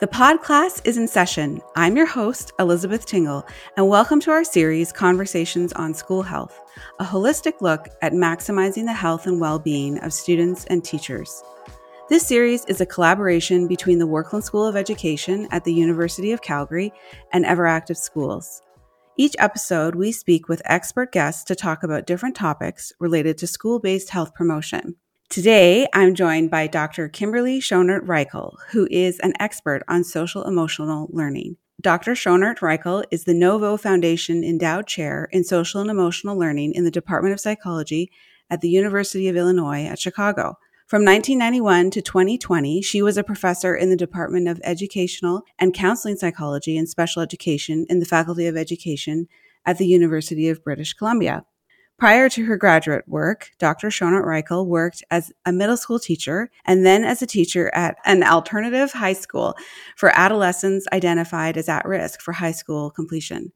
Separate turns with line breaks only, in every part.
The Podclass is in session. I'm your host, Elizabeth Tingle, and welcome to our series, Conversations on School Health, a holistic look at maximizing the health and well being of students and teachers. This series is a collaboration between the Werklund School of Education at the University of Calgary and Everactive Schools. Each episode, we speak with expert guests to talk about different topics related to school based health promotion. Today, I'm joined by Dr. Kimberley Schonert-Reichl, who is an expert on social emotional learning. Dr. Schonert-Reichl is the Novo Foundation Endowed Chair in Social and Emotional Learning in the Department of Psychology at the University of Illinois at Chicago. From 1991 to 2020, she was a professor in the Department of Educational and Counseling Psychology and Special Education in the Faculty of Education at the University of British Columbia. Prior to her graduate work, Dr. Schonert-Reichl worked as a middle school teacher and then as a teacher at an alternative high school for adolescents identified as at risk for high school completion.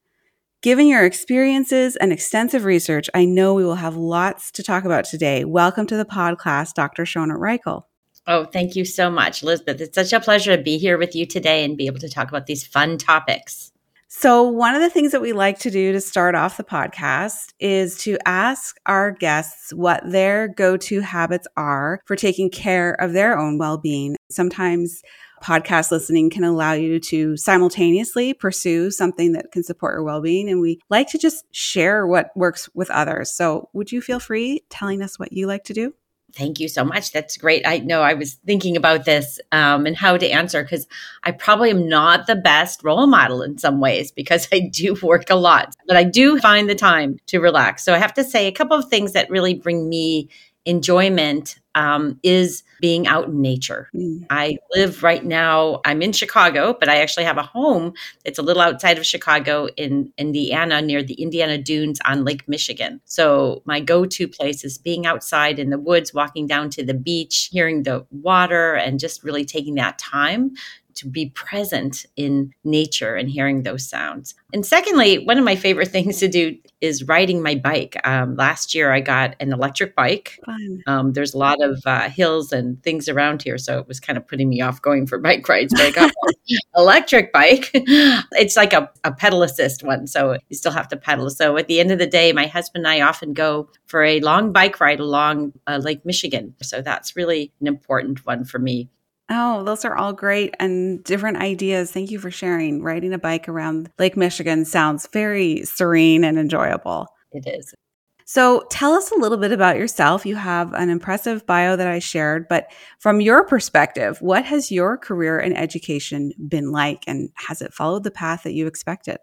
Given your experiences and extensive research, I know we will have lots to talk about today. Welcome to the podcast, Dr. Schonert-Reichl.
Oh, thank you so much, Elizabeth. It's such a pleasure to be here with you today and be able to talk about these fun topics.
So, one of the things that we like to do to start off the podcast is to ask our guests what their go to habits are for taking care of their own well being. Sometimes podcast listening can allow you to simultaneously pursue something that can support your well being. And we like to just share what works with others. So, would you feel free telling us what you like to do?
Thank you so much. That's great. I know I was thinking about this um, and how to answer because I probably am not the best role model in some ways because I do work a lot, but I do find the time to relax. So I have to say a couple of things that really bring me enjoyment um, is being out in nature. Mm. I live right now, I'm in Chicago, but I actually have a home that's a little outside of Chicago in Indiana near the Indiana Dunes on Lake Michigan. So my go to place is being outside in the woods, walking down to the beach, hearing the water, and just really taking that time to be present in nature and hearing those sounds. And secondly, one of my favorite things to do is riding my bike. Um, last year, I got an electric bike. Um, there's a lot of uh, hills and things around here, so it was kind of putting me off going for bike rides. But I got an electric bike. It's like a, a pedal assist one, so you still have to pedal. So at the end of the day, my husband and I often go for a long bike ride along uh, Lake Michigan. So that's really an important one for me.
Oh, those are all great and different ideas. Thank you for sharing. Riding a bike around Lake Michigan sounds very serene and enjoyable.
It is.
So, tell us a little bit about yourself. You have an impressive bio that I shared, but from your perspective, what has your career in education been like and has it followed the path that you expected?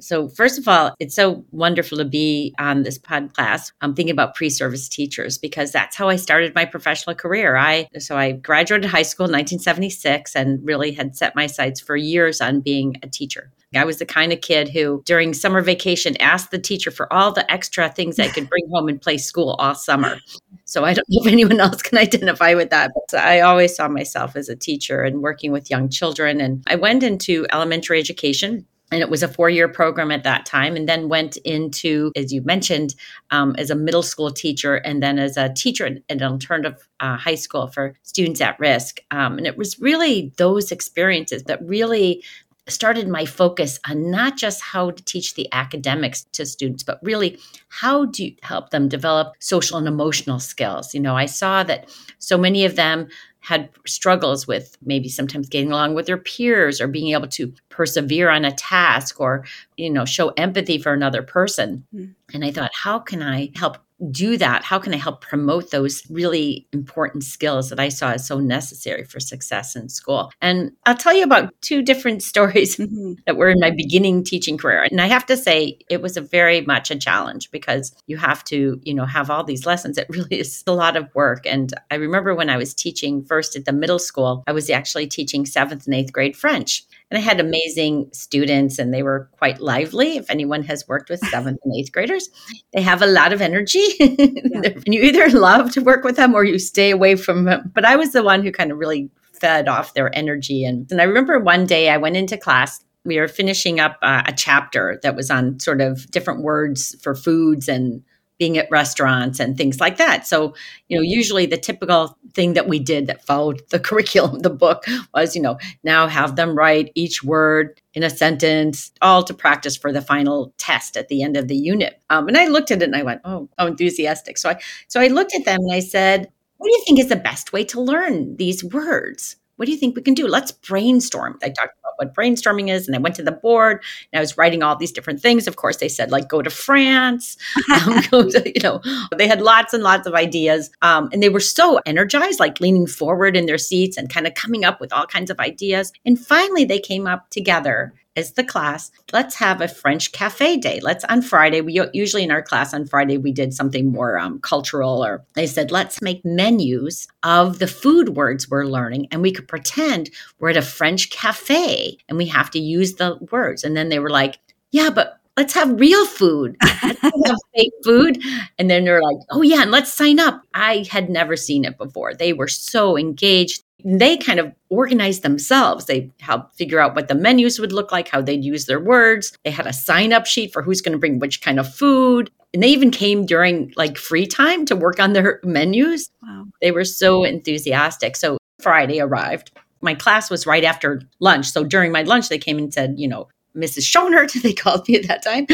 So, first of all, it's so wonderful to be on this podcast. I'm thinking about pre-service teachers because that's how I started my professional career. I so I graduated high school in 1976 and really had set my sights for years on being a teacher. I was the kind of kid who, during summer vacation, asked the teacher for all the extra things I could bring home and play school all summer. So I don't know if anyone else can identify with that. But I always saw myself as a teacher and working with young children. And I went into elementary education and it was a four-year program at that time and then went into as you mentioned um, as a middle school teacher and then as a teacher at an alternative uh, high school for students at risk. Um, and it was really those experiences that really started my focus on not just how to teach the academics to students but really how do you help them develop social and emotional skills? You know i saw that so many of them had struggles with maybe sometimes getting along with their peers or being able to persevere on a task or you know show empathy for another person mm. and i thought how can i help do that? How can I help promote those really important skills that I saw as so necessary for success in school? And I'll tell you about two different stories mm-hmm. that were in my beginning teaching career. And I have to say, it was a very much a challenge because you have to, you know, have all these lessons. It really is a lot of work. And I remember when I was teaching first at the middle school, I was actually teaching seventh and eighth grade French. And I had amazing students and they were quite lively. If anyone has worked with seventh and eighth graders, they have a lot of energy. Yeah. you either love to work with them or you stay away from them. But I was the one who kind of really fed off their energy. And, and I remember one day I went into class. We were finishing up uh, a chapter that was on sort of different words for foods and being at restaurants and things like that. So, you know, usually the typical thing that we did that followed the curriculum, the book was, you know, now have them write each word in a sentence, all to practice for the final test at the end of the unit. Um, and I looked at it and I went, oh, how enthusiastic. So I, so I looked at them and I said, what do you think is the best way to learn these words? What do you think we can do? Let's brainstorm. I talked about what brainstorming is, and I went to the board and I was writing all these different things. Of course, they said like go to France, um, go to, you know, they had lots and lots of ideas, um, and they were so energized, like leaning forward in their seats and kind of coming up with all kinds of ideas. And finally, they came up together as the class, let's have a French cafe day. Let's on Friday. We usually in our class on Friday we did something more um, cultural, or they said let's make menus of the food words we're learning, and we could pretend we're at a French cafe and we have to use the words. And then they were like, yeah, but let's have real food. Let's have fake food. And then they're like, oh, yeah, and let's sign up. I had never seen it before. They were so engaged they kind of organized themselves. They helped figure out what the menus would look like, how they'd use their words. They had a sign up sheet for who's going to bring which kind of food. And they even came during like free time to work on their menus. Wow. They were so enthusiastic. So Friday arrived. My class was right after lunch. So during my lunch, they came and said, you know, Mrs. Schonert, they called me at that time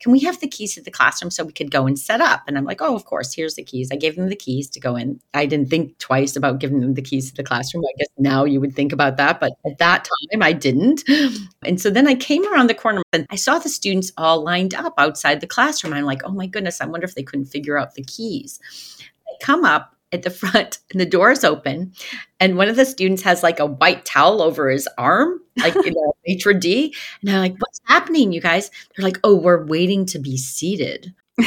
can we have the keys to the classroom so we could go and set up? And I'm like, oh, of course, here's the keys. I gave them the keys to go in. I didn't think twice about giving them the keys to the classroom. I guess now you would think about that, but at that time I didn't. And so then I came around the corner and I saw the students all lined up outside the classroom. I'm like, oh my goodness, I wonder if they couldn't figure out the keys. I come up at the front and the door is open and one of the students has like a white towel over his arm like you know maitre d and i'm like what's happening you guys? They're like oh we're waiting to be seated.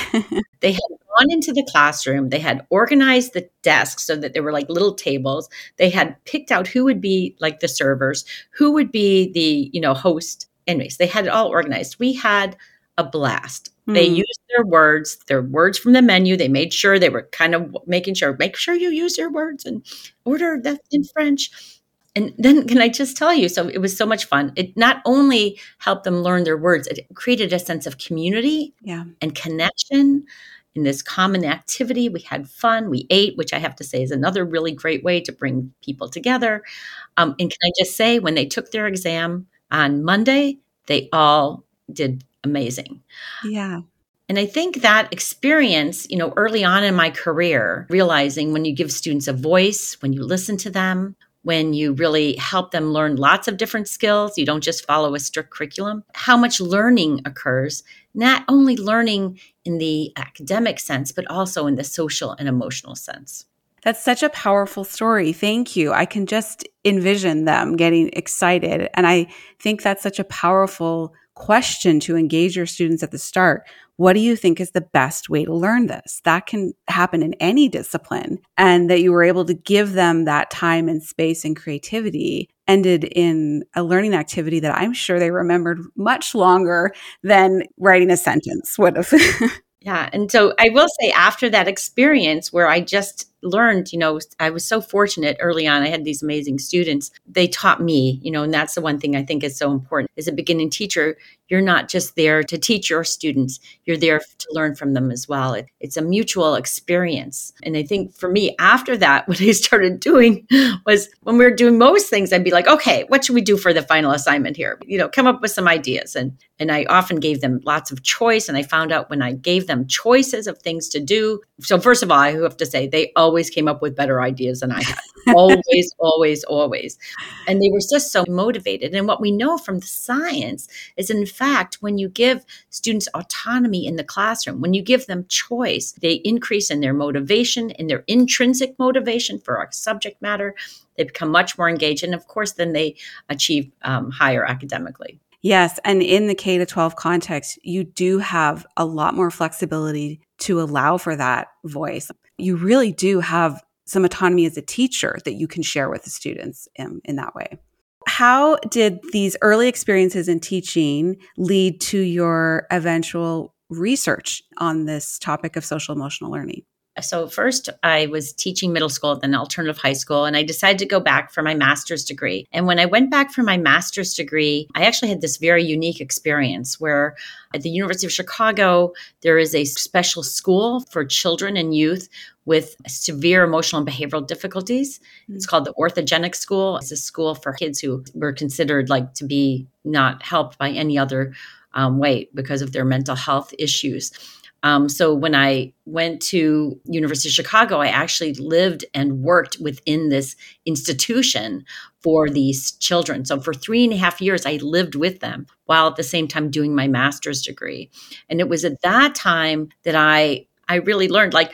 They had gone into the classroom they had organized the desks so that there were like little tables they had picked out who would be like the servers who would be the you know host. Anyways they had it all organized. We had a blast Mm. They hmm. used their words, their words from the menu. They made sure they were kind of making sure, make sure you use your words and order that in French. And then can I just tell you, so it was so much fun. It not only helped them learn their words, it created a sense of community yeah. and connection in this common activity. We had fun. We ate, which I have to say is another really great way to bring people together. Um, and can I just say, when they took their exam on Monday, they all did amazing.
Yeah.
And I think that experience, you know, early on in my career, realizing when you give students a voice, when you listen to them, when you really help them learn lots of different skills, you don't just follow a strict curriculum, how much learning occurs, not only learning in the academic sense, but also in the social and emotional sense.
That's such a powerful story. Thank you. I can just envision them getting excited. And I think that's such a powerful question to engage your students at the start. What do you think is the best way to learn this? That can happen in any discipline. And that you were able to give them that time and space and creativity ended in a learning activity that I'm sure they remembered much longer than writing a sentence would have.
yeah. And so I will say, after that experience where I just learned, you know, I was so fortunate early on. I had these amazing students. They taught me, you know, and that's the one thing I think is so important. As a beginning teacher, you're not just there to teach your students, you're there to learn from them as well. It, it's a mutual experience. And I think for me, after that, what I started doing was when we were doing most things, I'd be like, okay, what should we do for the final assignment here? You know, come up with some ideas. And and I often gave them lots of choice. And I found out when I gave them choices of things to do. So first of all, I have to say they always always came up with better ideas than I had. always, always, always. And they were just so motivated. And what we know from the science is, in fact, when you give students autonomy in the classroom, when you give them choice, they increase in their motivation, in their intrinsic motivation for our subject matter. They become much more engaged. And of course, then they achieve um, higher academically.
Yes. And in the K to 12 context, you do have a lot more flexibility to allow for that voice you really do have some autonomy as a teacher that you can share with the students in, in that way. How did these early experiences in teaching lead to your eventual research on this topic of social emotional learning?
So, first, I was teaching middle school, then alternative high school, and I decided to go back for my master's degree. And when I went back for my master's degree, I actually had this very unique experience where at the University of Chicago, there is a special school for children and youth with severe emotional and behavioral difficulties. Mm-hmm. It's called the Orthogenic School. It's a school for kids who were considered like to be not helped by any other um, way because of their mental health issues. Um, so when I went to University of Chicago, I actually lived and worked within this institution for these children. So for three and a half years, I lived with them while at the same time doing my master's degree. And it was at that time that I I really learned like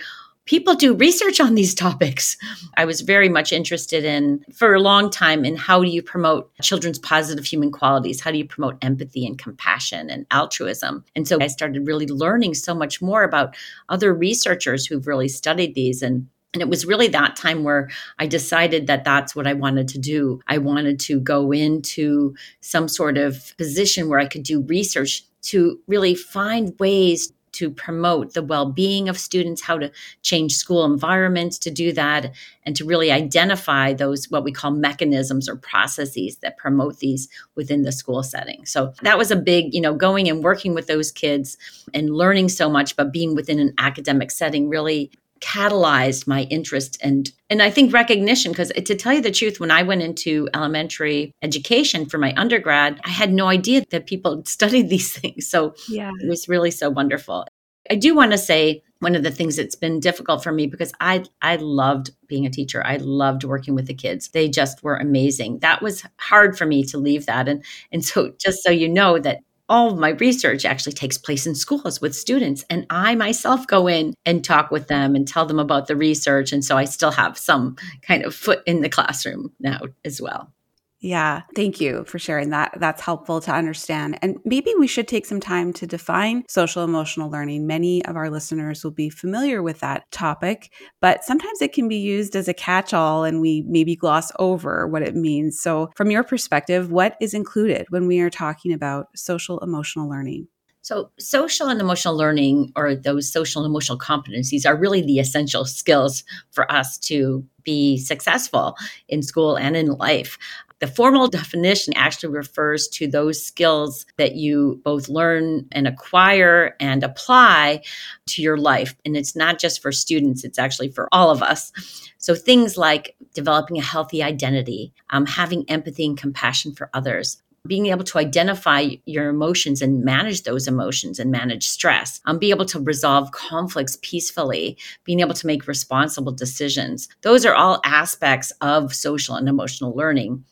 people do research on these topics. I was very much interested in, for a long time, in how do you promote children's positive human qualities? How do you promote empathy and compassion and altruism? And so I started really learning so much more about other researchers who've really studied these and and it was really that time where I decided that that's what I wanted to do. I wanted to go into some sort of position where I could do research to really find ways to promote the well-being of students how to change school environments to do that and to really identify those what we call mechanisms or processes that promote these within the school setting. So that was a big you know going and working with those kids and learning so much but being within an academic setting really catalyzed my interest and and I think recognition because to tell you the truth when I went into elementary education for my undergrad I had no idea that people studied these things so yeah it was really so wonderful I do want to say one of the things that's been difficult for me because I I loved being a teacher. I loved working with the kids. They just were amazing. That was hard for me to leave that and and so just so you know that all of my research actually takes place in schools with students. And I myself go in and talk with them and tell them about the research. And so I still have some kind of foot in the classroom now as well.
Yeah, thank you for sharing that. That's helpful to understand. And maybe we should take some time to define social emotional learning. Many of our listeners will be familiar with that topic, but sometimes it can be used as a catch all and we maybe gloss over what it means. So, from your perspective, what is included when we are talking about social emotional learning?
So, social and emotional learning, or those social and emotional competencies, are really the essential skills for us to be successful in school and in life. The formal definition actually refers to those skills that you both learn and acquire and apply to your life. And it's not just for students, it's actually for all of us. So things like developing a healthy identity, um, having empathy and compassion for others, being able to identify your emotions and manage those emotions and manage stress, um, be able to resolve conflicts peacefully, being able to make responsible decisions. Those are all aspects of social and emotional learning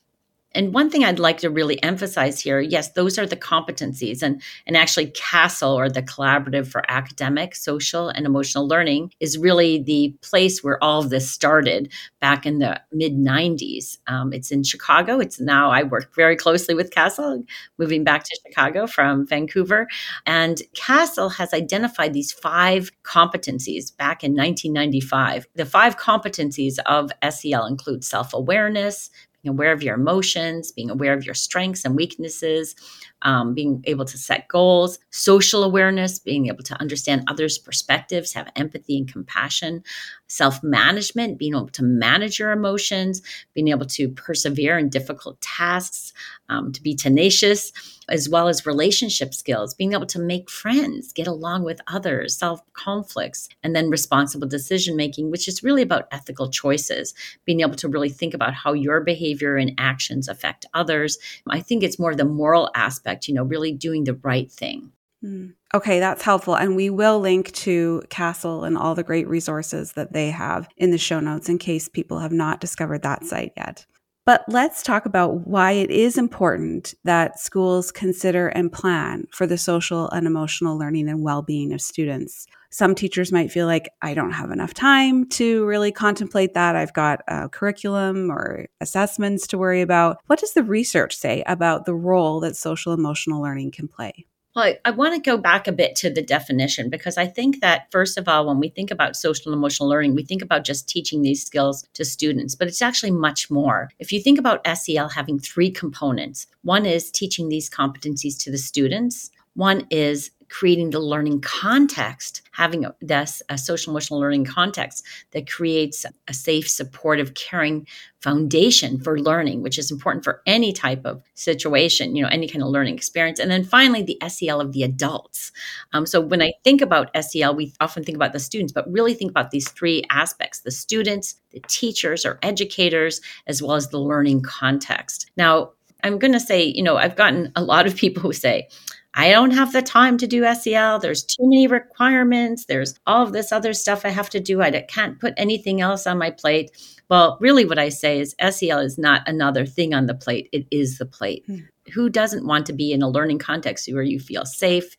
and one thing I'd like to really emphasize here, yes, those are the competencies. And, and actually, CASEL, or the Collaborative for Academic, Social, and Emotional Learning, is really the place where all of this started back in the mid 90s. Um, it's in Chicago. It's now, I work very closely with CASEL, moving back to Chicago from Vancouver. And CASEL has identified these five competencies back in 1995. The five competencies of SEL include self awareness, being aware of your emotions, being aware of your strengths and weaknesses, um, being able to set goals, social awareness, being able to understand others' perspectives, have empathy and compassion, self management, being able to manage your emotions, being able to persevere in difficult tasks, um, to be tenacious, as well as relationship skills, being able to make friends, get along with others, solve conflicts, and then responsible decision making, which is really about ethical choices, being able to really think about how your behavior and actions affect others. I think it's more the moral aspect, you know, really doing the right thing.
Mm. Okay, that's helpful. And we will link to CASEL and all the great resources that they have in the show notes in case people have not discovered that site yet. But let's talk about why it is important that schools consider and plan for the social and emotional learning and well being of students. Some teachers might feel like, I don't have enough time to really contemplate that. I've got a curriculum or assessments to worry about. What does the research say about the role that social emotional learning can play?
Well, I, I want to go back a bit to the definition because I think that, first of all, when we think about social emotional learning, we think about just teaching these skills to students, but it's actually much more. If you think about SEL having three components, one is teaching these competencies to the students, one is creating the learning context, having a, this a social emotional learning context that creates a safe, supportive, caring foundation for learning, which is important for any type of situation, you know, any kind of learning experience. And then finally, the SEL of the adults. Um, so when I think about SEL, we often think about the students, but really think about these three aspects the students, the teachers or educators, as well as the learning context. Now, I'm going to say, you know, I've gotten a lot of people who say, I don't have the time to do SEL. There's too many requirements. There's all of this other stuff I have to do. I can't put anything else on my plate. Well, really, what I say is SEL is not another thing on the plate, it is the plate. Hmm. Who doesn't want to be in a learning context where you feel safe,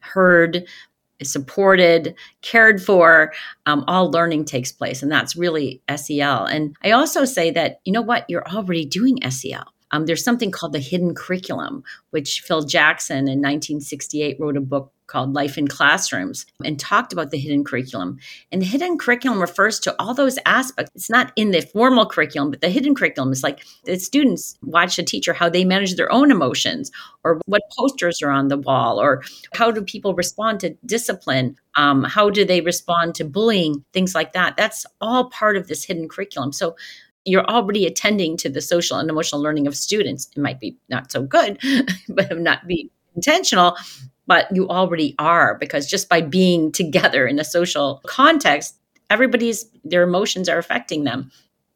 heard, supported, cared for, um, all learning takes place. And that's really SEL. And I also say that, you know what, you're already doing SEL. Um, there's something called the hidden curriculum, which Phil Jackson in 1968 wrote a book called Life in Classrooms and talked about the hidden curriculum. And the hidden curriculum refers to all those aspects. It's not in the formal curriculum, but the hidden curriculum is like the students watch a teacher how they manage their own emotions or what posters are on the wall or how do people respond to discipline um, how do they respond to bullying things like that that's all part of this hidden curriculum so you're already attending to the social and emotional learning of students. It might be not so good, but not be intentional, but you already are because just by being together in a social context, everybody's their emotions are affecting them.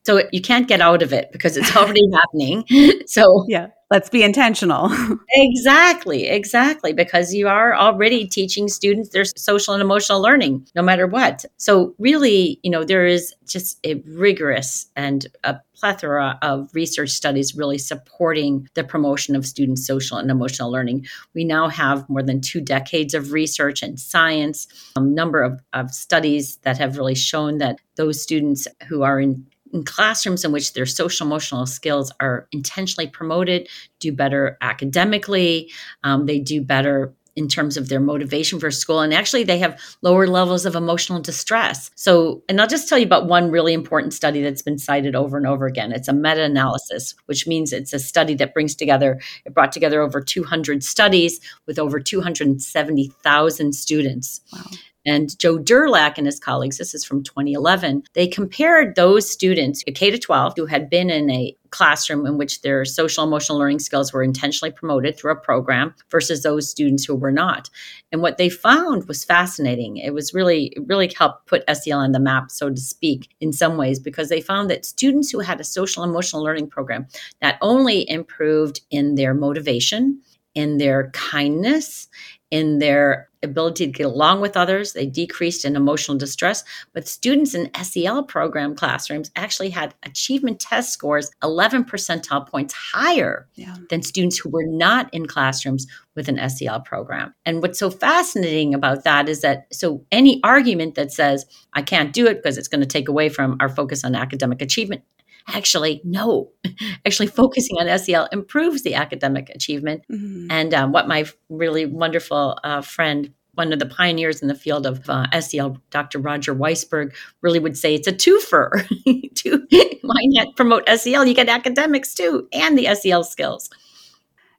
So you can't get out of it because it's already happening. So
yeah, let's be intentional.
exactly, exactly, because you are already teaching students their social and emotional learning, no matter what. So really, you know, there is just a rigorous and a plethora of research studies really supporting the promotion of students' social and emotional learning. We now have more than two decades of research and science, a number of, of studies that have really shown that those students who are in in classrooms in which their social emotional skills are intentionally promoted do better academically um, they do better in terms of their motivation for school and actually they have lower levels of emotional distress. So and i'll just tell you about one really important study that's been cited over and over again. It's a meta-analysis which means it's a study that brings together it brought together over 200 studies with over 270000 students. Wow. And Joe Durlak and his colleagues, this is from 2011, they compared those students, K to 12, who had been in a classroom in which their social emotional learning skills were intentionally promoted through a program versus those students who were not. And what they found was fascinating. It was really, really helped put SEL on the map, so to speak, in some ways, because they found that students who had a social emotional learning program not only improved in their motivation, in their kindness, in their ability to get along with others. They decreased in emotional distress. But students in SEL program classrooms actually had achievement test scores 11 percentile points higher yeah. than students who were not in classrooms with an SEL program. And what's so fascinating about that is that so any argument that says, I can't do it because it's going to take away from our focus on academic achievement actually no actually focusing on sel improves the academic achievement mm-hmm. and um, what my really wonderful uh, friend one of the pioneers in the field of uh, SEL, Dr. Roger Weissberg, really would say it's a twofer. to why not promote SEL? You get academics too, and the SEL skills.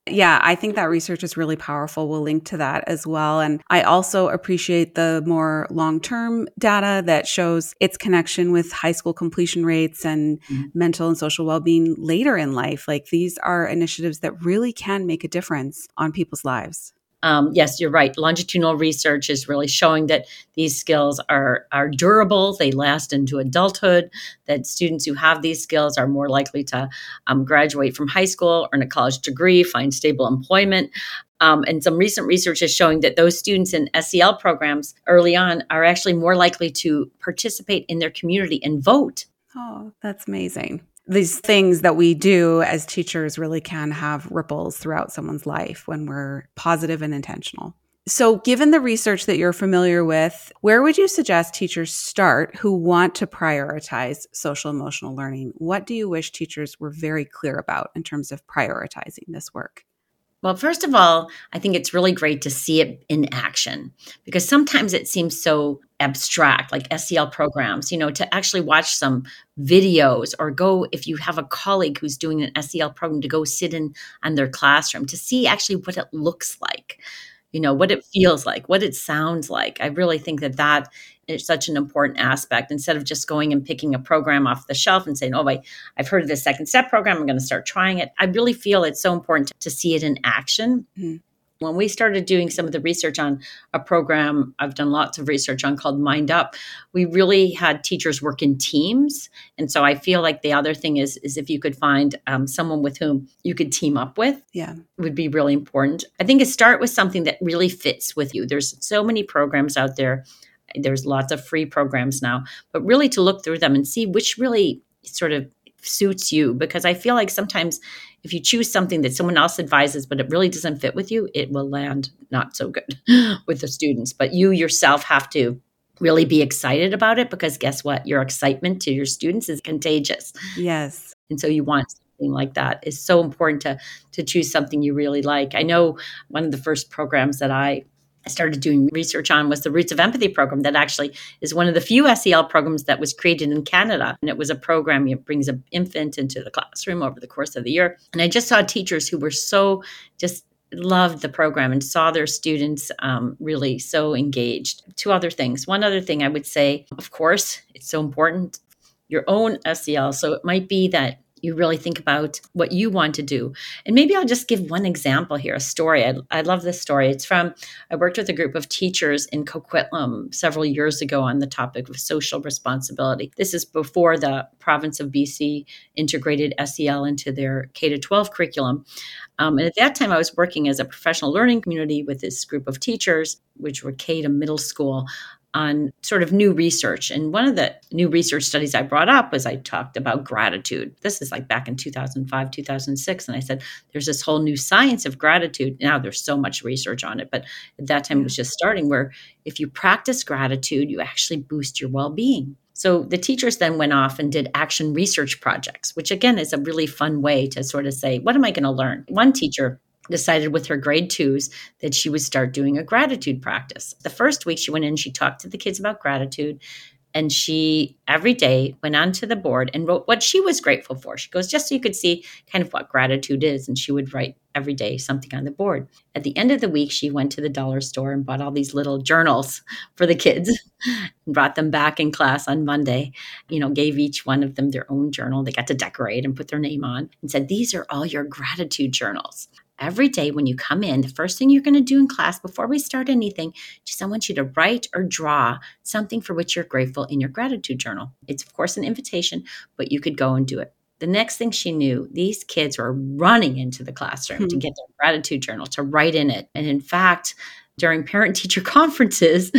Yeah, I think that research is really powerful. We'll link to that as well. And I also appreciate the more long term data that shows its connection with high school completion rates and mm-hmm. mental and social well being later in life. Like these are initiatives that really can make a difference on people's lives
um, yes, you're right. Longitudinal research is really showing that these skills are are durable. They last into adulthood. That students who have these skills are more likely to um, graduate from high school, earn a college degree, find stable employment. Um, and some recent research is showing that those students in SEL programs early on are actually more likely to participate in their community and vote.
Oh, that's amazing these things that we do as teachers really can have ripples throughout someone's life when we're positive and intentional. So, given the research that you're familiar with, where would you suggest teachers start who want to prioritize social emotional learning? What do you wish teachers were very clear about in terms of prioritizing this work?
Well, first of all, I think it's really great to see it in action because sometimes it seems so abstract, like SEL programs, you know, to actually watch some videos or go, if you have a colleague who's doing an SEL program, to go sit in on their classroom to see actually what it looks like you know, what it feels like, what it sounds like. I really think that that is such an important aspect instead of just going and picking a program off the shelf and saying, oh, I, I've heard of this second step program. I'm going to start trying it. I really feel it's so important to, to see it in action. Mm-hmm when we started doing some of the research on a program I've done lots of research on called Mind Up, we really had teachers work in teams. And so I feel like the other thing is is if you could find um, someone with whom you could team up with,
yeah,
would be really important. I think it start with something that really fits with you. There's so many programs out there. There's lots of free programs now, but really to look through them and see which really sort of suits you because I feel like sometimes if you choose something that someone else advises but it really doesn't fit with you, it will land not so good with the students. But you yourself have to really be excited about it because guess what? Your excitement to your students is contagious.
Yes.
And so you want something like that. It's so important to to choose something you really like. I know one of the first programs that I I started doing research on was the Roots of Empathy program that actually is one of the few SEL programs that was created in Canada. And it was a program that brings an infant into the classroom over the course of the year. And I just saw teachers who were so just loved the program and saw their students um, really so engaged. Two other things. One other thing I would say, of course, it's so important your own SEL. So it might be that you really think about what you want to do. And maybe I'll just give one example here, a story. I, I love this story. It's from, I worked with a group of teachers in Coquitlam several years ago on the topic of social responsibility. This is before the province of BC integrated SEL into their K 12 curriculum. Um, and at that time, I was working as a professional learning community with this group of teachers, which were K to middle school on sort of new research. And one of the new research studies I brought up was I talked about gratitude. This is like back in 2005, 2006. And I said, there's this whole new science of gratitude. Now there's so much research on it, but at that time it was just starting where if you practice gratitude, you actually boost your well being. So the teachers then went off and did action research projects, which again is a really fun way to sort of say, what am I going to learn? One teacher decided with her grade twos that she would start doing a gratitude practice. The first week she went in, she talked to the kids about gratitude. And she every day went onto the board and wrote what she was grateful for. She goes, just so you could see kind of what gratitude is. And she would write every day something on the board. At the end of the week, she went to the dollar store and bought all these little journals for the kids and brought them back in class on Monday. You know, gave each one of them their own journal. They got to decorate and put their name on and said, These are all your gratitude journals every day when you come in, the first thing you're going to do in class before we start anything, just I want you to write or draw something for which you're grateful in your gratitude journal. It's, of course, an invitation, but you could go and do it. The next thing she knew, these kids were running into the classroom mm-hmm. to get their gratitude journal, to write in it. And in fact, during parent teacher conferences,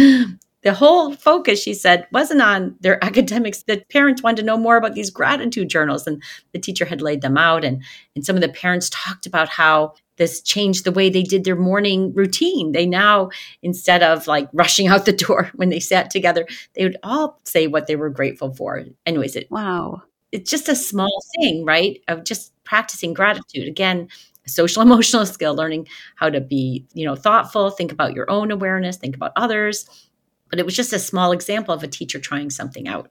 the whole focus, she said, wasn't on their academics. The parents wanted to know more about these gratitude journals, and the teacher had laid them out. And, and some of the parents talked about how this changed the way they did their morning routine. They now, instead of like rushing out the door when they sat together, they would all say what they were grateful for. Anyways, it
wow.
It's just a small thing, right? Of just practicing gratitude. Again, social emotional skill, learning how to be, you know, thoughtful, think about your own awareness, think about others. But it was just a small example of a teacher trying something out.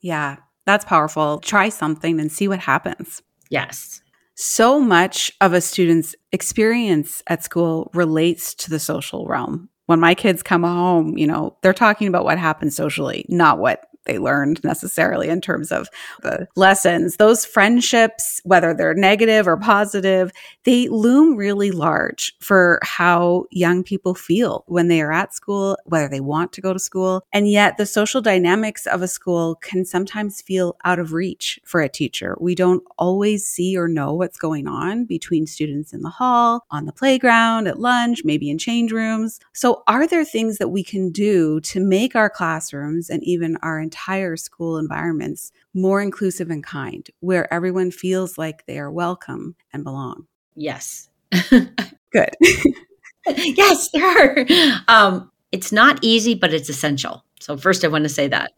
Yeah, that's powerful. Try something and see what happens.
Yes
so much of a student's experience at school relates to the social realm. When my kids come home, you know, they're talking about what happened socially, not what they learned necessarily in terms of the lessons. Those friendships, whether they're negative or positive, they loom really large for how young people feel when they are at school, whether they want to go to school. And yet the social dynamics of a school can sometimes feel out of reach for a teacher. We don't always see or know what's going on between students in the hall, on the playground, at lunch, maybe in change rooms. So are there things that we can do to make our classrooms and even our entire school environments more inclusive and kind, where everyone feels like they are welcome and belong.
Yes.
Good.
yes, there are. Um, it's not easy, but it's essential. So, first, I want to say that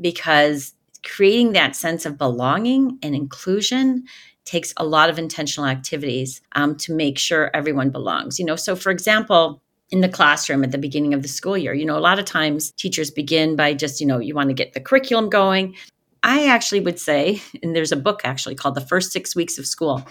because creating that sense of belonging and inclusion takes a lot of intentional activities um, to make sure everyone belongs. You know, so for example, in the classroom at the beginning of the school year. You know, a lot of times teachers begin by just, you know, you want to get the curriculum going. I actually would say, and there's a book actually called The First Six Weeks of School,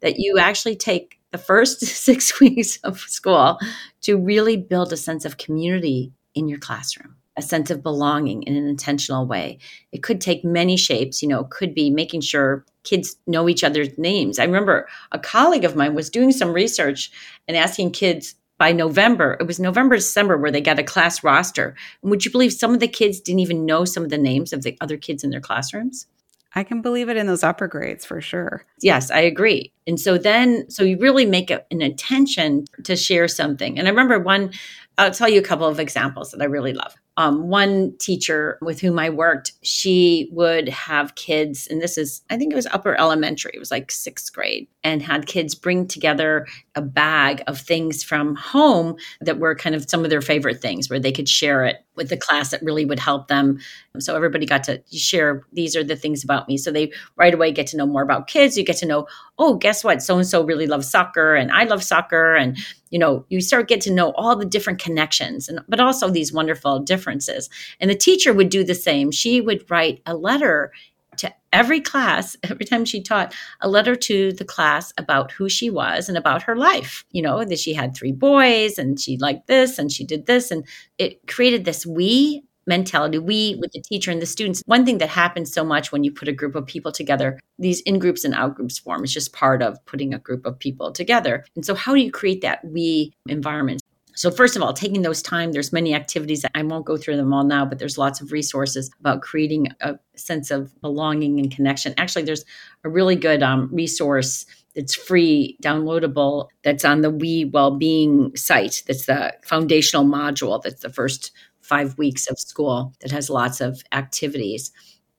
that you actually take the first six weeks of school to really build a sense of community in your classroom a sense of belonging in an intentional way. It could take many shapes, you know, it could be making sure kids know each other's names. I remember a colleague of mine was doing some research and asking kids by November, it was November, December, where they got a class roster. And would you believe some of the kids didn't even know some of the names of the other kids in their classrooms?
I can believe it in those upper grades for sure.
Yes, I agree. And so then, so you really make a, an intention to share something. And I remember one, I'll tell you a couple of examples that I really love um, one teacher with whom I worked, she would have kids, and this is, I think it was upper elementary, it was like sixth grade, and had kids bring together a bag of things from home that were kind of some of their favorite things where they could share it with the class that really would help them. So everybody got to share, these are the things about me. So they right away get to know more about kids. You get to know, oh, guess what? So and so really loves soccer, and I love soccer. And you know you start get to know all the different connections and but also these wonderful differences and the teacher would do the same she would write a letter to every class every time she taught a letter to the class about who she was and about her life. You know that she had three boys and she liked this and she did this. And it created this we mentality we with the teacher and the students. One thing that happens so much when you put a group of people together these in groups and out groups form is just part of putting a group of people together. And so how do you create that we environment so first of all taking those time there's many activities i won't go through them all now but there's lots of resources about creating a sense of belonging and connection actually there's a really good um, resource that's free downloadable that's on the we well-being site that's the foundational module that's the first five weeks of school that has lots of activities.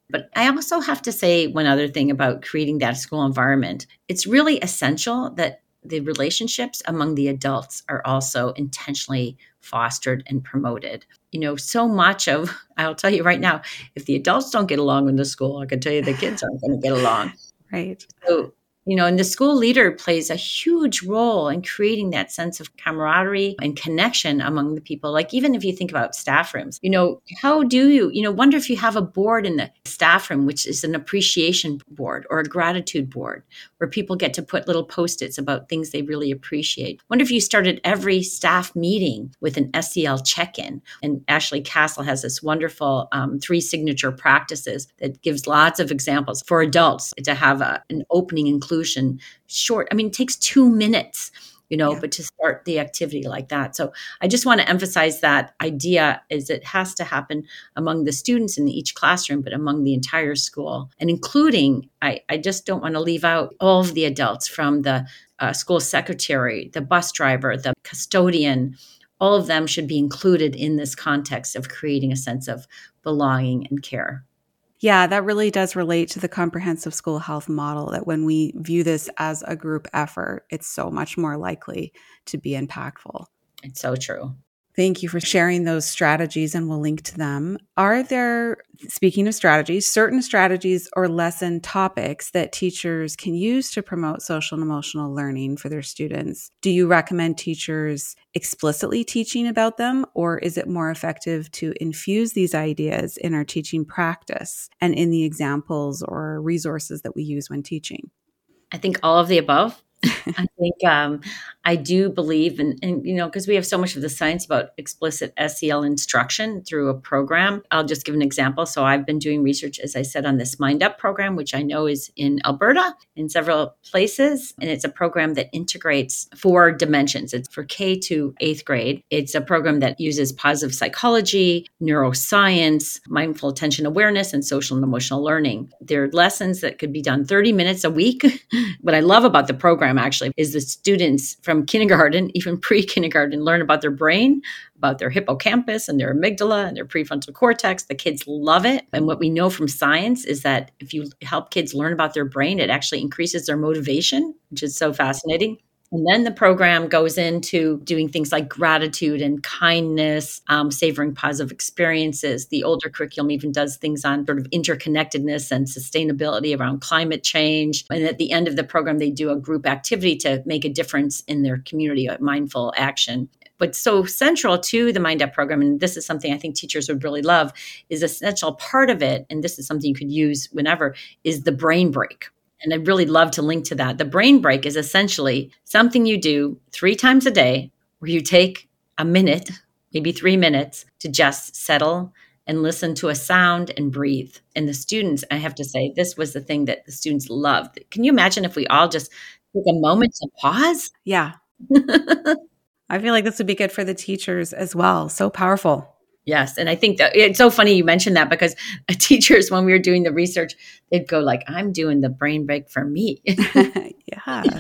But I also have to say one other thing about creating that school environment. It's really essential that the relationships among the adults are also intentionally fostered and promoted. You know, so much of, I'll tell you right now, if the adults don't get along in the school, I can tell you the kids aren't going to get along.
Right.
So you know, and the school leader plays a huge role in creating that sense of camaraderie and connection among the people. Like, even if you think about staff rooms, you know, how do you, you know, wonder if you have a board in the staff room, which is an appreciation board or a gratitude board where people get to put little post its about things they really appreciate. Wonder if you started every staff meeting with an SEL check in. And Ashley CASEL has this wonderful um, three signature practices that gives lots of examples for adults to have a, an opening inclusion solution short. I mean, it takes two minutes you know yeah. but to start the activity like that so i just want to emphasize that idea is it has to happen among the students in each classroom but among the entire school and including i, I just don't want to leave out all of the adults from the uh, school secretary the bus driver the custodian all of them should be included in this context of creating a sense of belonging and care
yeah, that really does relate to the comprehensive school health model that when we view this as a group effort, it's so much more likely to be impactful.
It's so true.
Thank you for sharing those strategies, and we'll link to them. Are there, speaking of strategies, certain strategies or lesson topics that teachers can use to promote social and emotional learning for their students? Do you recommend teachers explicitly teaching about them, or is it more effective to infuse these ideas in our teaching practice and in the examples or resources that we use when teaching?
I think all of the above. I think um, I do believe, and you know, because we have so much of the science about explicit SEL instruction through a program. I'll just give an example. So I've been doing research, as I said, on this Mind Up program, which I know is in Alberta in several places, and it's a program that integrates four dimensions. It's for K to eighth grade. It's a program that uses positive psychology, neuroscience, mindful attention awareness, and social and emotional learning. There are lessons that could be done 30 minutes a week. what I love about the program actually is the students from kindergarten, even pre kindergarten, learn about their brain, about their hippocampus and their amygdala and their prefrontal cortex. The kids love it. And what we know from science is that if you help kids learn about their brain, it actually increases their motivation, which is so fascinating. And then the program goes into doing things like gratitude and kindness, um, savoring positive experiences. The older curriculum even does things on sort of interconnectedness and sustainability around climate change. And at the end of the program, they do a group activity to make a difference in their community, a mindful action But so central to the Mind Up program, and this is something I think teachers would really love, is essential part of it, and this is something you could use whenever, is the brain break. And I'd really love to link to that. The brain break is essentially something you do three times a day where you take a minute, maybe three minutes, to just settle and listen to a sound and breathe. And the students, I have to say, this was the thing that the students loved. Can you imagine if we all just took a moment to pause?
Yeah. I feel like this would be good for the teachers as well. So powerful.
Yes, and I think that it's so funny you mentioned that because teachers, when we were doing the research, they'd go like, "I'm doing the brain break for me."
yeah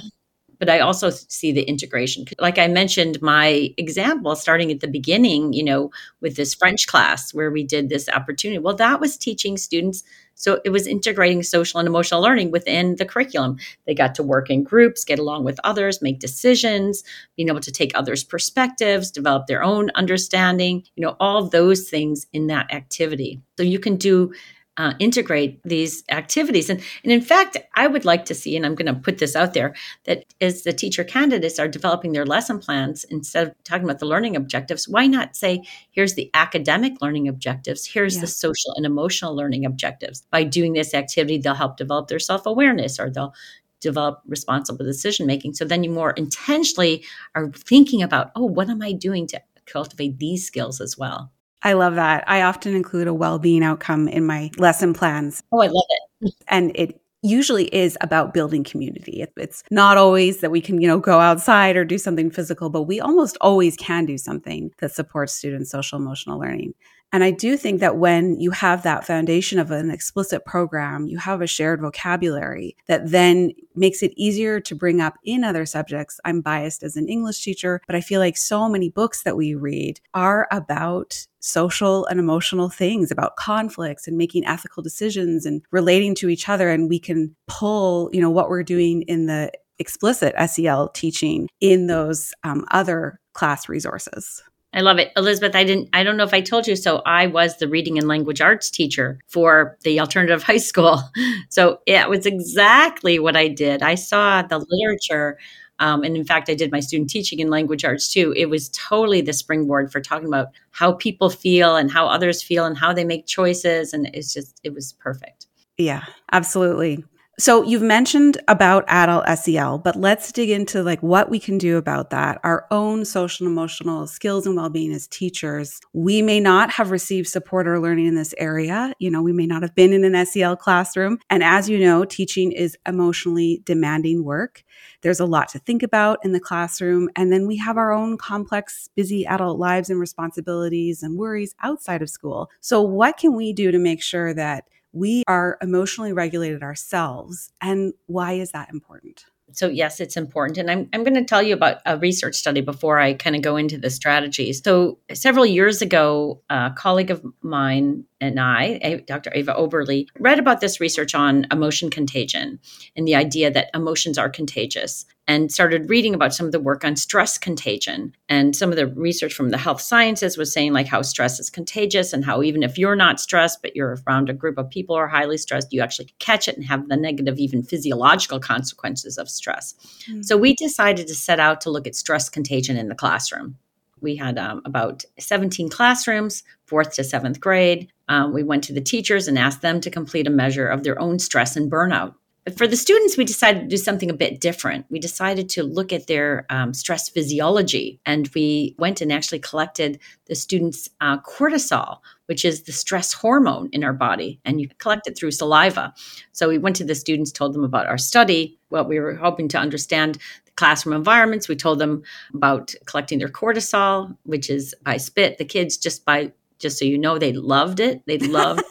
but I also see the integration. Like I mentioned, my example starting at the beginning, you know, with this French class where we did this opportunity. Well, that was teaching students. So it was integrating social and emotional learning within the curriculum. They got to work in groups, get along with others, make decisions, being able to take others' perspectives, develop their own understanding, you know, all those things in that activity. So you can do uh, integrate these activities. And, and in fact, I would like to see, and I'm going to put this out there, that as the teacher candidates are developing their lesson plans, instead of talking about the learning objectives, why not say, here's the academic learning objectives, here's yeah. the social and emotional learning objectives. By doing this activity, they'll help develop their self awareness or they'll develop responsible decision making. So then you more intentionally are thinking about, oh, what am I doing to cultivate these skills as well?
I love that. I often include a well being outcome in my lesson plans.
Oh, I love it.
And it usually is about building community. It's not always that we can, you know, go outside or do something physical, but we almost always can do something that supports students' social emotional learning. And I do think that when you have that foundation of an explicit program, you have a shared vocabulary that then makes it easier to bring up in other subjects. I'm biased as an English teacher, but I feel like so many books that we read are about social and emotional things, about conflicts and making ethical decisions and relating to each other. And we can pull, you know, what we're doing in the explicit SEL teaching in those um, other class resources.
I love it. Elizabeth, I didn't I don't know if I told you so I was the reading and language arts teacher for the alternative high school. So it was exactly what I did. I saw the literature um, and in fact, I did my student teaching in language arts too. It was totally the springboard for talking about how people feel and how others feel and how they make choices. And it's just, it was perfect.
Yeah, absolutely. So you've mentioned about adult SEL, but let's dig into like what we can do about that. Our own social and emotional skills and well-being as teachers. We may not have received support or learning in this area. You know, we may not have been in an SEL classroom. And as you know, teaching is emotionally demanding work. There's a lot to think about in the classroom. And then we have our own complex, busy adult lives and responsibilities and worries outside of school. So what can we do to make sure that we are emotionally regulated ourselves. And why is that important?
So, yes, it's important. And I'm, I'm going to tell you about a research study before I kind of go into the strategies. So, several years ago, a colleague of mine and I, Dr. Eva Oberle, read about this research on emotion contagion and the idea that emotions are contagious and started reading about some of the work on stress contagion. And some of the research from the health sciences was saying like how stress is contagious and how even if you're not stressed, but you're around a group of people who are highly stressed, you actually catch it and have the negative, even physiological consequences of stress. Mm-hmm. So we decided to set out to look at stress contagion in the classroom. We had um, about 17 classrooms, fourth to seventh grade. Um, we went to the teachers and asked them to complete a measure of their own stress and burnout. But for the students, we decided to do something a bit different. We decided to look at their um, stress physiology, and we went and actually collected the students' uh, cortisol, which is the stress hormone in our body, and you collect it through saliva. So we went to the students, told them about our study, what we were hoping to understand the classroom environments. We told them about collecting their cortisol, which is by spit. The kids just by just so you know, they loved it. They loved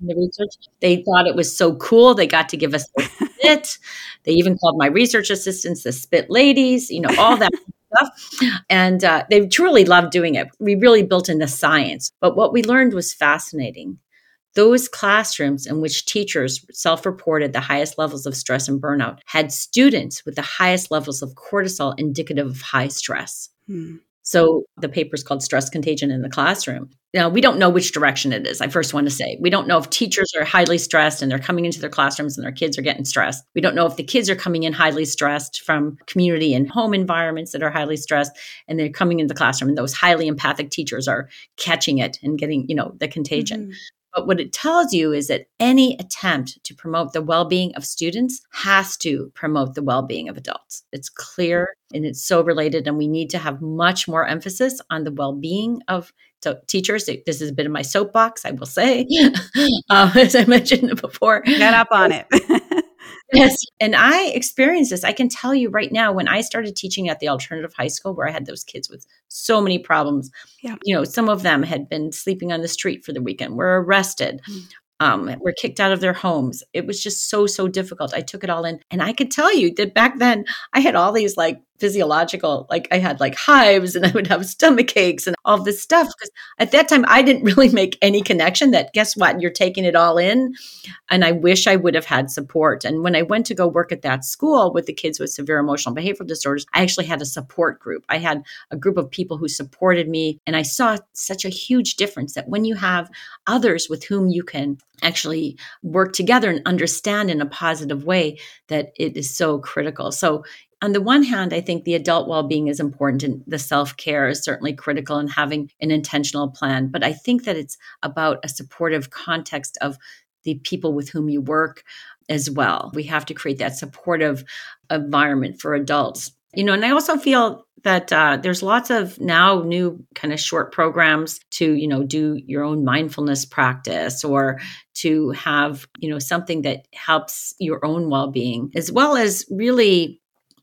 the research. They thought it was so cool. They got to give us the spit. They even called my research assistants the spit ladies, you know, all that stuff. And uh, they truly loved doing it. We really built in the science. But what we learned was fascinating. Those classrooms in which teachers self reported the highest levels of stress and burnout had students with the highest levels of cortisol indicative of high stress. Hmm. So the paper is called Stress Contagion in the Classroom. Now, we don't know which direction it is. I first want to say we don't know if teachers are highly stressed and they're coming into their classrooms and their kids are getting stressed. We don't know if the kids are coming in highly stressed from community and home environments that are highly stressed and they're coming into the classroom and those highly empathic teachers are catching it and getting, you know, the contagion. Mm-hmm. But what it tells you is that any attempt to promote the well being of students has to promote the well being of adults. It's clear and it's so related, and we need to have much more emphasis on the well being of so teachers. This is a bit of my soapbox, I will say, uh, as I mentioned before.
Get up on it.
yes. And I experienced this. I can tell you right now, when I started teaching at the alternative high school, where I had those kids with so many problems, yeah. you know, some of them had been sleeping on the street for the weekend, were arrested. Mm. Um, were kicked out of their homes. It was just so, so difficult. I took it all in. And I could tell you that back then I had all these like physiological like i had like hives and i would have stomach aches and all this stuff because at that time i didn't really make any connection that guess what? You're taking it all in and i wish i would have had support. And when i went to go work at that school with the kids with severe emotional behavioral disorders i actually had a support group. I had a group of people who supported me and i saw such a huge difference that when you have others with whom you can actually work together and understand in a positive way that it is so critical. So on the one hand, I think the adult well being is important and the self care is certainly critical and having an intentional plan. But I think that it's about a supportive context of the people with whom you work as well. We have to create that supportive environment for adults. You know, and I also feel that uh, there's lots of now new kind of short programs to you know do your own mindfulness practice or to have you know something that helps your own well-being as well as really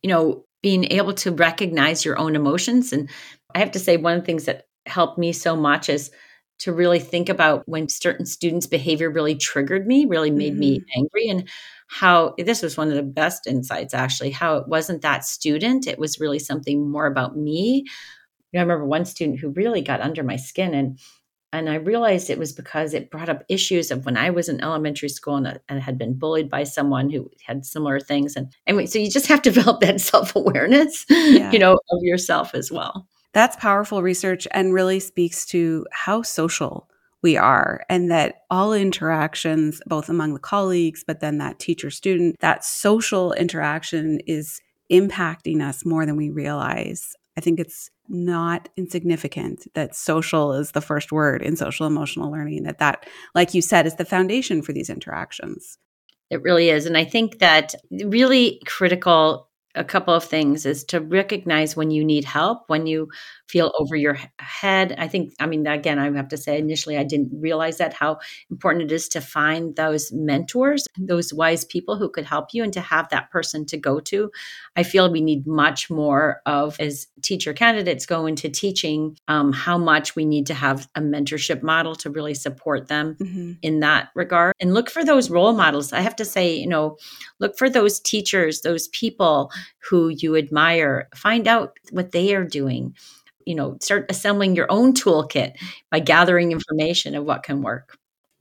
you know, being able to recognize your own emotions. And I have to say, one of the things that helped me so much is to really think about when certain students' behavior really triggered me, really made mm-hmm. me angry, and how this was one of the best insights actually, how it wasn't that student, it was really something more about me. You know, I remember one student who really got under my skin and and I realized it was because it brought up issues of when I was in elementary school and, uh, and had been bullied by someone who had similar things. And anyway, so you just have to develop that self awareness, yeah. you know, of yourself as well.
That's powerful research and really speaks to how social we are and that all interactions both among the colleagues but then that teacher student that social interaction is impacting us more than we realize i think it's not insignificant that social is the first word in social emotional learning that that like you said is the foundation for these interactions.
It really is and i think that really critical a couple of things is to recognize when you need help, when you feel over your head. I think, I mean, again, I have to say, initially, I didn't realize that how important it is to find those mentors, those wise people who could help you, and to have that person to go to. I feel we need much more of as teacher candidates go into teaching, um, how much we need to have a mentorship model to really support them mm-hmm. in that regard. And look for those role models. I have to say, you know, look for those teachers, those people who you admire, find out what they are doing. You know, start assembling your own toolkit by gathering information of what can work.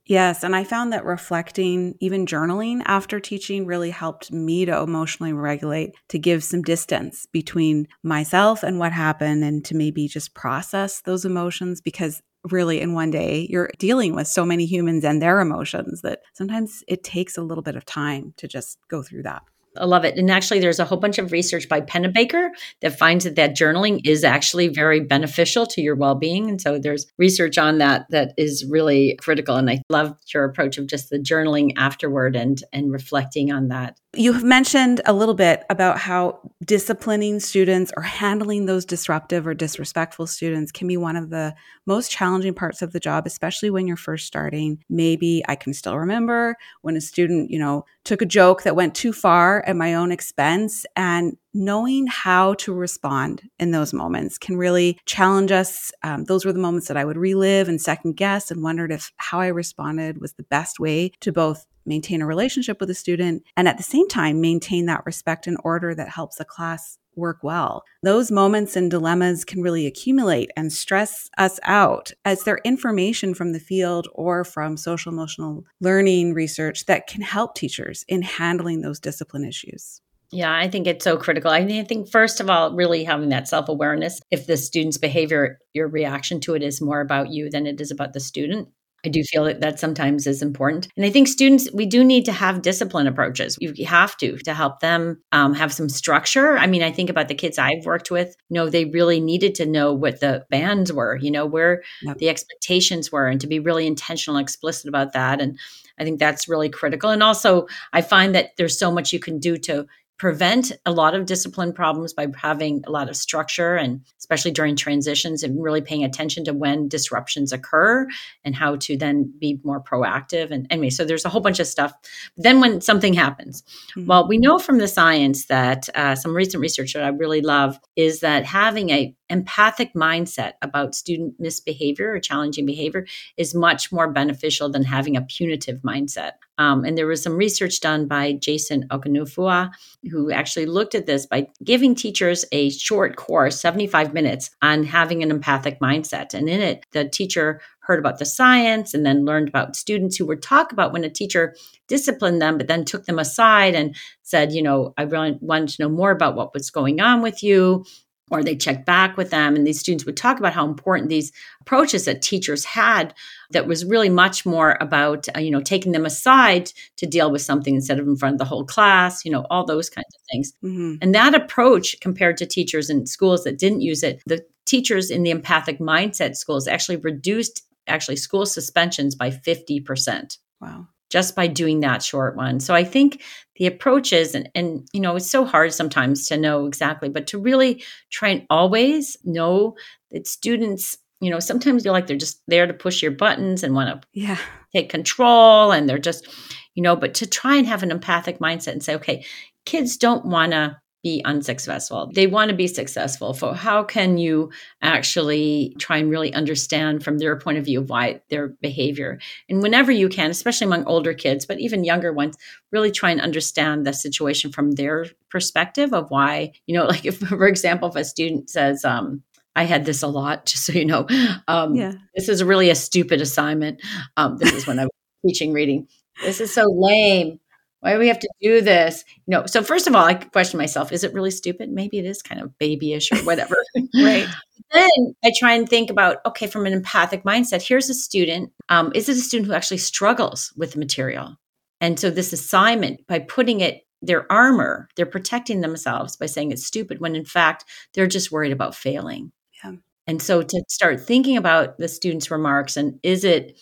Yes. And I found that reflecting, even journaling after teaching, really helped me to emotionally regulate, to give some distance between myself and what happened, and to maybe just process those emotions because really in one day you're dealing with so many humans and their emotions that sometimes it takes a little bit of time to just go through that.
I love it. And actually, there's a whole bunch of research by Pennebaker that finds that that journaling is actually very beneficial to your well-being. And so there's research on that that is really critical. And I love your approach of just the journaling afterward and and reflecting on that.
You have mentioned a little bit about how disciplining students or handling those disruptive or disrespectful students can be one of the most challenging parts of the job, especially when you're first starting. Maybe I can still remember when a student, you know, took a joke that went too far at my own expense and knowing how to respond in those moments can really challenge us. Um, those were the moments that I would relive and second guess and wondered if how I responded was the best way to both maintain a relationship with a student and at the same time maintain that respect and order that helps the class work well. Those moments and dilemmas can really accumulate and stress us out as they're information from the field or from social emotional learning research that can help teachers in handling those discipline issues.
Yeah, I think it's so critical. I mean, I think first of all, really having that self awareness. If the student's behavior, your reaction to it is more about you than it is about the student. I do feel that that sometimes is important. And I think students, we do need to have discipline approaches. You have to, to help them um, have some structure. I mean, I think about the kids I've worked with, you know, they really needed to know what the bands were, you know, where yep. the expectations were and to be really intentional and explicit about that. And I think that's really critical. And also, I find that there's so much you can do to prevent a lot of discipline problems by having a lot of structure and especially during transitions and really paying attention to when disruptions occur and how to then be more proactive. And anyway so there's a whole bunch of stuff. Then when something happens. Mm-hmm. well we know from the science that uh, some recent research that i really love is that having a empathic mindset about student misbehavior or challenging behavior is much more beneficial than having a punitive mindset. Um, and there was some research done by Jason Okonofua, who actually looked at this by giving teachers a short course, 75 minutes, on having an empathic mindset. And in it, the teacher heard about the science and then learned about students who would talk about when a teacher disciplined them, but then took them aside and said, you know, I really wanted to know more about what was going on with you or they checked back with them and these students would talk about how important these approaches that teachers had that was really much more about uh, you know taking them aside to deal with something instead of in front of the whole class you know all those kinds of things. Mm-hmm. and that approach compared to teachers in schools that didn't use it the teachers in the empathic mindset schools actually reduced actually school suspensions by 50%
wow
just by doing that short one. So I think the approaches and, and you know it's so hard sometimes to know exactly, but to really try and always know that students, you know, sometimes feel like they're just there to push your buttons and want to
yeah.
take control and they're just, you know, but to try and have an empathic mindset and say, okay, kids don't want to be unsuccessful. They want to be successful. For how can you actually try and really understand from their point of view why their behavior? And whenever you can, especially among older kids, but even younger ones, really try and understand the situation from their perspective of why, you know, like if, for example, if a student says, um, I had this a lot, just so you know. Um, yeah. This is really a stupid assignment. Um, this is when I was teaching reading. This is so lame. Why do we have to do this? You know, so first of all, I question myself, is it really stupid? Maybe it is kind of babyish or whatever.
right.
Then I try and think about, okay, from an empathic mindset, here's a student. Um, is it a student who actually struggles with the material? And so this assignment, by putting it their armor, they're protecting themselves by saying it's stupid when in fact they're just worried about failing.
Yeah.
And so to start thinking about the student's remarks and is it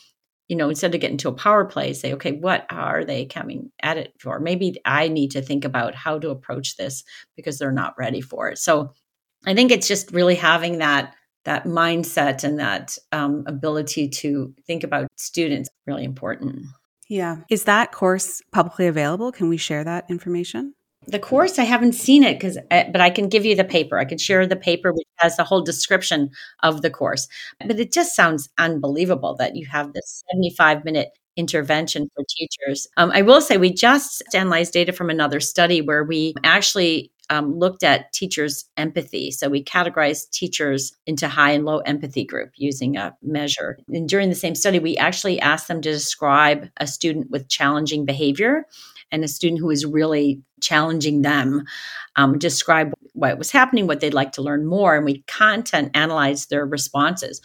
you know, instead of getting to a power play, say, okay, what are they coming at it for? Maybe I need to think about how to approach this because they're not ready for it. So I think it's just really having that that mindset and that um, ability to think about students really important.
Yeah. Is that course publicly available? Can we share that information?
The course i haven't seen it because uh, but i can give you the paper i can share the paper which has the whole description of the course but it just sounds unbelievable that you have this 75 minute intervention for teachers um, i will say we just analyzed data from another study where we actually um, looked at teachers' empathy. So we categorized teachers into high and low empathy group using a measure. And during the same study, we actually asked them to describe a student with challenging behavior and a student who is really challenging them um, describe what was happening what they'd like to learn more and we content analyzed their responses.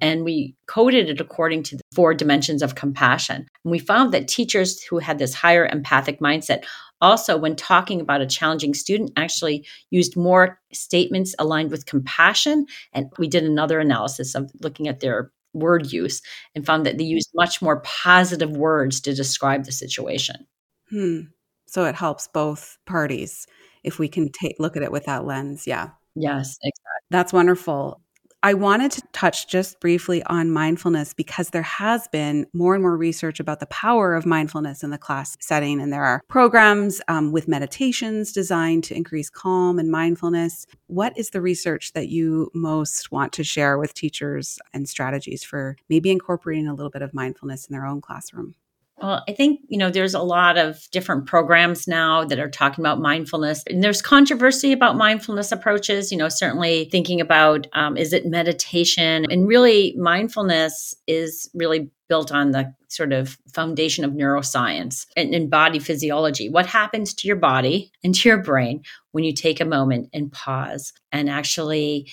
And we coded it according to the four dimensions of compassion. And we found that teachers who had this higher empathic mindset also when talking about a challenging student actually used more statements aligned with compassion. And we did another analysis of looking at their word use and found that they used much more positive words to describe the situation
Hmm. So it helps both parties if we can take look at it with that lens. Yeah.
Yes, exactly.
That's wonderful. I wanted to touch just briefly on mindfulness because there has been more and more research about the power of mindfulness in the class setting. And there are programs um, with meditations designed to increase calm and mindfulness. What is the research that you most want to share with teachers and strategies for maybe incorporating a little bit of mindfulness in their own classroom?
Well, I think, you know, there's a lot of different programs now that are talking about mindfulness. And there's controversy about mindfulness approaches, you know, certainly thinking about um, is it meditation? And really, mindfulness is really built on the sort of foundation of neuroscience and, and body physiology. What happens to your body and to your brain when you take a moment and pause and actually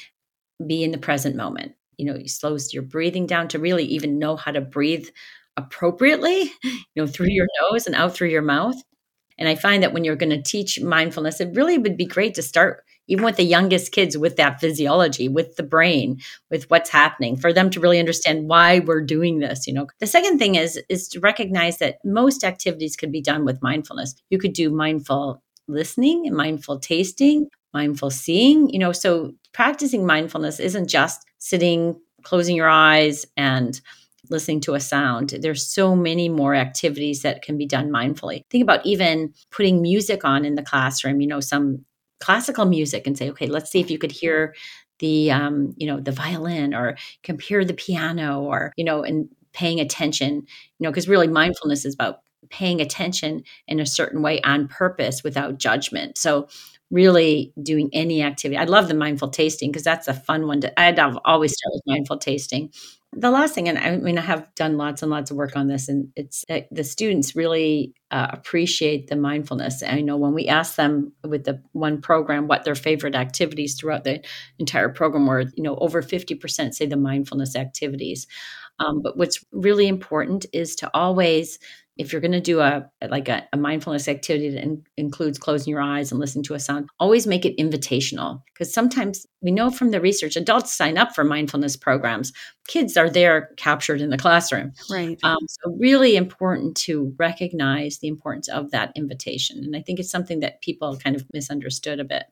be in the present moment? You know, it slows your breathing down to really even know how to breathe appropriately, you know, through your mm-hmm. nose and out through your mouth. And I find that when you're going to teach mindfulness, it really would be great to start even with the youngest kids with that physiology, with the brain, with what's happening, for them to really understand why we're doing this. You know, the second thing is is to recognize that most activities could be done with mindfulness. You could do mindful listening, mindful tasting, mindful seeing. You know, so practicing mindfulness isn't just sitting, closing your eyes, and listening to a sound. There's so many more activities that can be done mindfully. Think about even putting music on in the classroom, you know, some classical music and say, okay, let's see if you could hear the um, you know, the violin or compare the piano or, you know, and paying attention, you know, because really mindfulness is about paying attention in a certain way on purpose without judgment. So really doing any activity. I love the mindful tasting because that's a fun one to I'd always start with mindful tasting the last thing, and I mean, I have done lots and lots of work on this, and it's the students really uh, appreciate the mindfulness. I know when we ask them with the one program what their favorite activities throughout the entire program were, you know, over 50% say the mindfulness activities. Um, but what's really important is to always if you're going to do a like a, a mindfulness activity that in, includes closing your eyes and listening to a sound always make it invitational. Because sometimes we know from the research adults sign up for mindfulness programs. Kids are there captured in the classroom.
Right.
Um, so really important to recognize the importance of that invitation and i think it's something that people kind of misunderstood a bit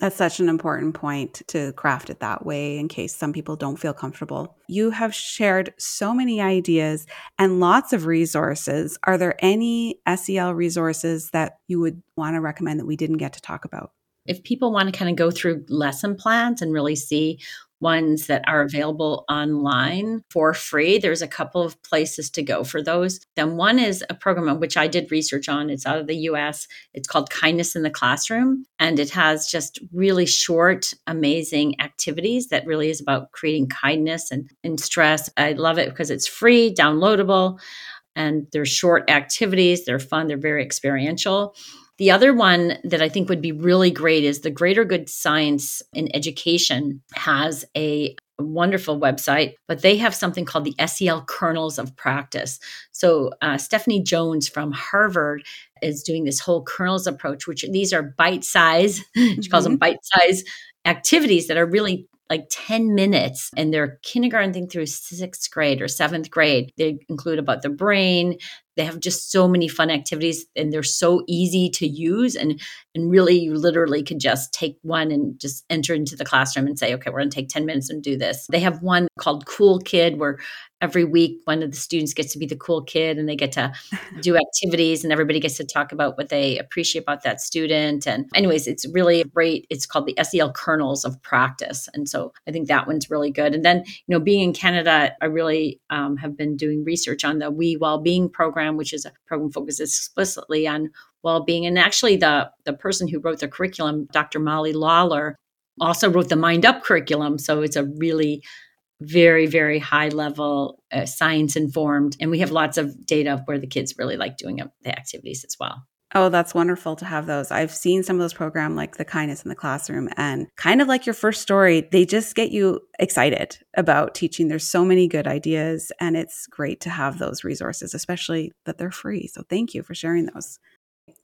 that's such an important point to craft it that way in case some people don't feel comfortable. You have shared so many ideas and lots of resources. Are there any SEL resources that you would want to recommend that we didn't get to talk about?
If people want to kind of go through lesson plans and really see ones that are available online for free. There's a couple of places to go for those. Then one is a program which I did research on. It's out of the US. It's called Kindness in the Classroom. And it has just really short, amazing activities that really is about creating kindness and, and stress. I love it because it's free, downloadable, and they're short activities. They're fun, they're very experiential. The other one that I think would be really great is the Greater Good Science in Education has a wonderful website, but they have something called the SEL Kernels of Practice. So uh, Stephanie Jones from Harvard is doing this whole kernels approach, which these are bite size, she calls them mm-hmm. bite size activities that are really like 10 minutes and they're kindergarten thing through sixth grade or seventh grade. They include about the brain, they have just so many fun activities and they're so easy to use and and really you literally could just take one and just enter into the classroom and say okay we're going to take 10 minutes and do this. They have one called cool kid where every week one of the students gets to be the cool kid and they get to do activities and everybody gets to talk about what they appreciate about that student. And anyways it's really great. It's called the sel kernels of practice. And so i think that one's really good. And then you know being in canada i really um, have been doing research on the we well-being program which is a program focused explicitly on well-being and actually the the person who wrote the curriculum dr molly lawlor also wrote the mind up curriculum. So it's a really very, very high level, uh, science informed. And we have lots of data where the kids really like doing the activities as well.
Oh, that's wonderful to have those. I've seen some of those programs like the kindness in the classroom and kind of like your first story, they just get you excited about teaching. There's so many good ideas and it's great to have those resources, especially that they're free. So thank you for sharing those.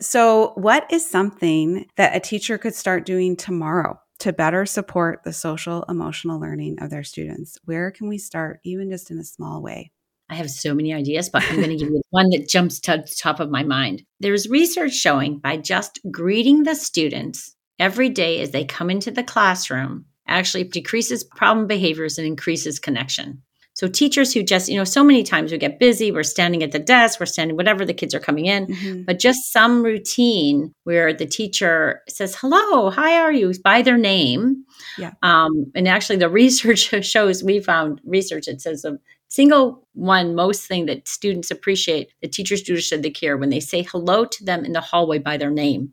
So, what is something that a teacher could start doing tomorrow to better support the social emotional learning of their students? Where can we start, even just in a small way?
I have so many ideas, but I'm going to give you one that jumps to the top of my mind. There's research showing by just greeting the students every day as they come into the classroom actually decreases problem behaviors and increases connection. So teachers who just, you know, so many times we get busy, we're standing at the desk, we're standing whatever the kids are coming in, mm-hmm. but just some routine where the teacher says, "Hello, hi, are you?" by their name. Yeah. Um, and actually, the research shows we found research that says the single one most thing that students appreciate the teachers do to show the care when they say hello to them in the hallway by their name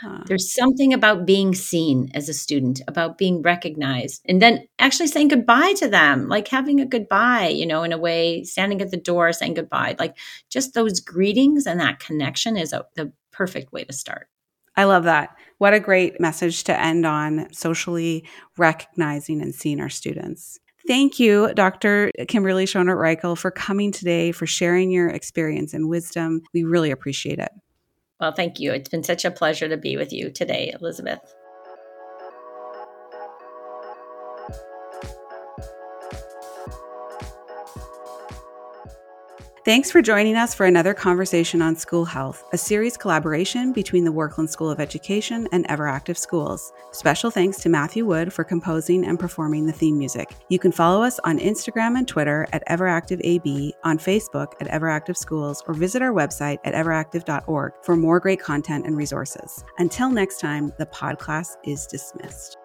huh. there's something about being seen as a student about being recognized and then actually saying goodbye to them like having a goodbye you know in a way standing at the door saying goodbye like just those greetings and that connection is a, the perfect way to start
I love that. What a great message to end on socially recognizing and seeing our students. Thank you, Dr. Kimberley Schonert-Reichl, for coming today, for sharing your experience and wisdom. We really appreciate it.
Well, thank you. It's been such a pleasure to be with you today, Elizabeth.
Thanks for joining us for another conversation on school health, a series collaboration between the Werklund School of Education and Everactive Schools. Special thanks to Matthew Wood for composing and performing the theme music. You can follow us on Instagram and Twitter at EveractiveAB, on Facebook at Everactive Schools, or visit our website at everactive.org for more great content and resources. Until next time, the podcast is dismissed.